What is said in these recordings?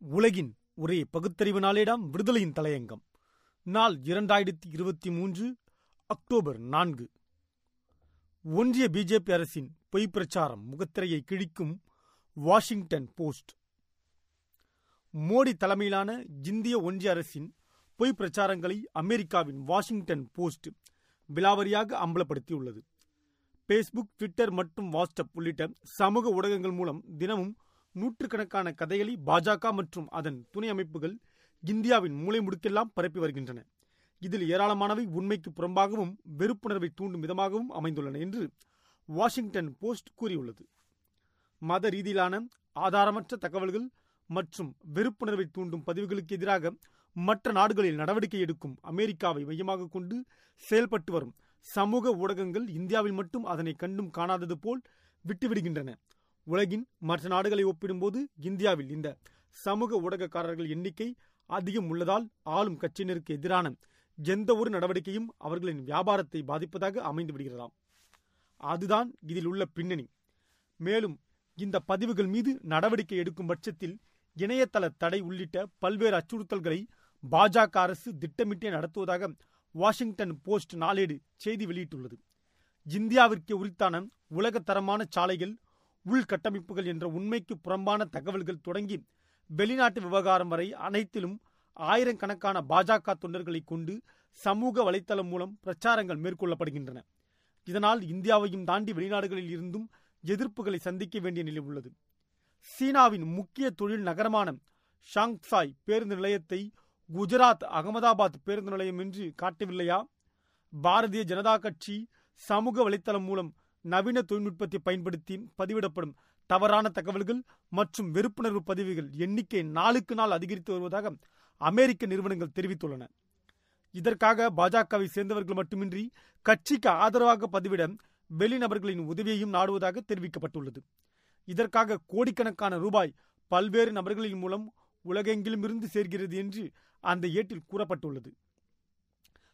உலகின் ஒரே பகுத்தறிவு நாளேடாம் விடுதலையின் தலையங்கம். நாள் இரண்டாயிரத்தி இருபத்தி மூன்று அக்டோபர் நான்கு. ஒன்றிய பிஜேபி அரசின் பொய் பிரச்சாரம் முகத்திரையை கிழிக்கும் வாஷிங்டன் போஸ்ட். மோடி தலைமையிலான இந்திய ஒன்றிய அரசின் பொய் பிரச்சாரங்களை அமெரிக்காவின் வாஷிங்டன் போஸ்ட் விலாவரியாக அம்பலப்படுத்தியுள்ளது. பேஸ்புக் ட்விட்டர் மற்றும் வாட்ஸ்அப் உள்ளிட்ட சமூக ஊடகங்கள் மூலம் தினமும் நூற்றுக்கணக்கான கதைகளை பாஜக மற்றும் அதன் துணை அமைப்புகள் இந்தியாவின் மூலை முடுக்கெல்லாம் பரப்பி வருகின்றன. இதில் ஏராளமானவை உண்மைக்கு புறம்பாகவும் வெறுப்புணர்வை தூண்டும் விதமாகவும் அமைந்துள்ளன என்று வாஷிங்டன் போஸ்ட் கூறியுள்ளது. மத ரீதியிலான ஆதாரமற்ற தகவல்கள் மற்றும் வெறுப்புணர்வை தூண்டும் பதிவுகளுக்கு எதிராக மற்ற நாடுகளில் நடவடிக்கை எடுக்கும் அமெரிக்காவை மையமாக கொண்டு செயல்பட்டு வரும் சமூக ஊடகங்கள் இந்தியாவில் மட்டும் அதனை கண்டும் காணாதது போல் விட்டுவிடுகின்றன. உலகின் மற்ற நாடுகளை ஒப்பிடும்போது இந்தியாவில் இந்த சமூக ஊடகக்காரர்கள் எண்ணிக்கை அதிகம் உள்ளதால் ஆளும் கட்சியினருக்கு எதிரான எந்த ஒரு நடவடிக்கையும் அவர்களின் வியாபாரத்தை பாதிப்பதாக அமைந்து விடுகிறதாம். அதுதான் இதில் உள்ள பின்னணி. மேலும் இந்த பதிவுகள் மீது நடவடிக்கை எடுக்கும் பட்சத்தில் இணையதள தடை உள்ளிட்ட பல்வேறு அச்சுறுத்தல்களை பாஜக அரசு திட்டமிட்டே நடத்துவதாக வாஷிங்டன் போஸ்ட் நாளேடு செய்தி வெளியிட்டுள்ளது. இந்தியாவிற்கு உரித்தான உலகத்தரமான சாலைகள் உள்கட்டமைப்புகள் என்ற உண்மைக்கு புறம்பான தகவல்கள் தொடங்கி வெளிநாட்டு விவகாரம் வரை அனைத்திலும் ஆயிரக்கணக்கான பாஜக தொண்டர்களை கொண்டு சமூக வலைத்தளம் மூலம் பிரச்சாரங்கள் மேற்கொள்ளப்படுகின்றன. இதனால் இந்தியாவையும் தாண்டி வெளிநாடுகளில் இருந்தும் எதிர்ப்புகளை சந்திக்க வேண்டிய நிலை உள்ளது. சீனாவின் முக்கிய தொழில் நகரமான ஷாங்சாய் பேருந்து நிலையத்தை குஜராத் அகமதாபாத் பேருந்து நிலையம் என்று காட்டவில்லையா? பாரதிய ஜனதா கட்சி சமூக வலைத்தளம் மூலம் நவீன தொழில்நுட்பத்தை பயன்படுத்தி பதிவிடப்படும் தவறான தகவல்கள் மற்றும் வெறுப்புணர்வு பதிவுகள் எண்ணிக்கை நாளுக்கு நாள் அதிகரித்து வருவதாக அமெரிக்க நிறுவனங்கள் தெரிவித்துள்ளன. இதற்காக பாஜகவை சேர்ந்தவர்கள் மட்டுமின்றி கட்சிக்கு ஆதரவாக பதிவிட வெளிநபர்களின் உதவியையும் நாடுவதாக தெரிவிக்கப்பட்டுள்ளது. இதற்காக கோடிக்கணக்கான ரூபாய் பல்வேறு நபர்களின் மூலம் உலகெங்கிலும் இருந்து சேர்கிறது என்று அந்த ஏட்டில் கூறப்பட்டுள்ளது.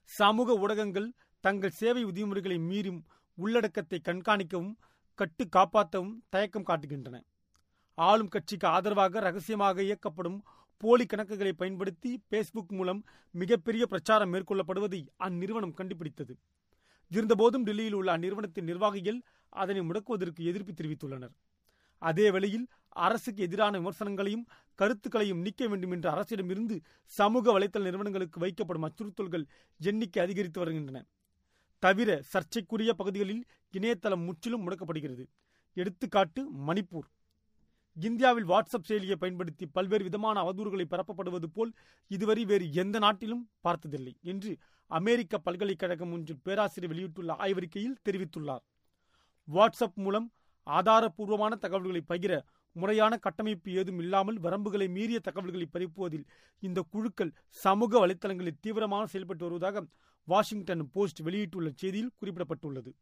சமூக ஊடகங்கள் தங்கள் சேவை விதிமுறைகளை மீறும் உள்ளடக்கத்தை கண்காணிக்கவும் கட்டு காப்பாற்றவும் தயக்கம் காட்டுகின்றன. ஆளும் கட்சிக்கு ஆதரவாக ரகசியமாக இயக்கப்படும் போலி கணக்குகளை பயன்படுத்தி பேஸ்புக் மூலம் மிகப்பெரிய பிரச்சாரம் மேற்கொள்ளப்படுவதை அந்நிறுவனம் கண்டுபிடித்தது. இருந்தபோதும் டெல்லியில் உள்ள அந்நிறுவனத்தின் நிர்வாகிகள் அதனை முடக்குவதற்கு எதிர்ப்பு தெரிவித்துள்ளனர். அதே வேளையில் அரசுக்கு எதிரான விமர்சனங்களையும் கருத்துக்களையும் நீக்க வேண்டும் என்ற அரசிடமிருந்து சமூக வலைதள நிறுவனங்களுக்கு வைக்கப்படும் அச்சுறுத்தல்கள் எண்ணிக்கை அதிகரித்து வருகின்றன. தவிர சர்ச்சைக்குரிய பகுதிகளில் இணையதளம் முற்றிலும் முடக்கப்படுகிறது. எடுத்துக்காட்டு மணிப்பூர். இந்தியாவில் வாட்ஸ்அப் செயலியை பயன்படுத்தி பல்வேறு விதமான அவதூறுகளை பரப்பப்படுவது போல் இதுவரை வேறு எந்த நாட்டிலும் பார்த்ததில்லை என்று அமெரிக்க பல்கலைக்கழகம் ஒன்றில் பேராசிரியர் வெளியிட்டுள்ள ஆய்வறிக்கையில் தெரிவித்துள்ளார். வாட்ஸ்அப் மூலம் ஆதாரப்பூர்வமான தகவல்களை பகிர முறையான கட்டமைப்பு ஏதும் இல்லாமல் வரம்புகளை மீறிய தகவல்களை பரப்புவதில் இந்த குழுக்கள் சமூக வலைத்தளங்களில் தீவிரமாக செயல்பட்டு வருவதாக வாஷிங்டன் போஸ்ட் வெளியிட்டுள்ள செய்தியில் குறிப்பிடப்பட்டுள்ளது.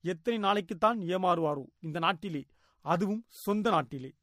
எத்தனை நாளைக்குத்தான் ஏமாறுவாரோ இந்த நாட்டிலே அதுவும் சொந்த நாட்டிலே.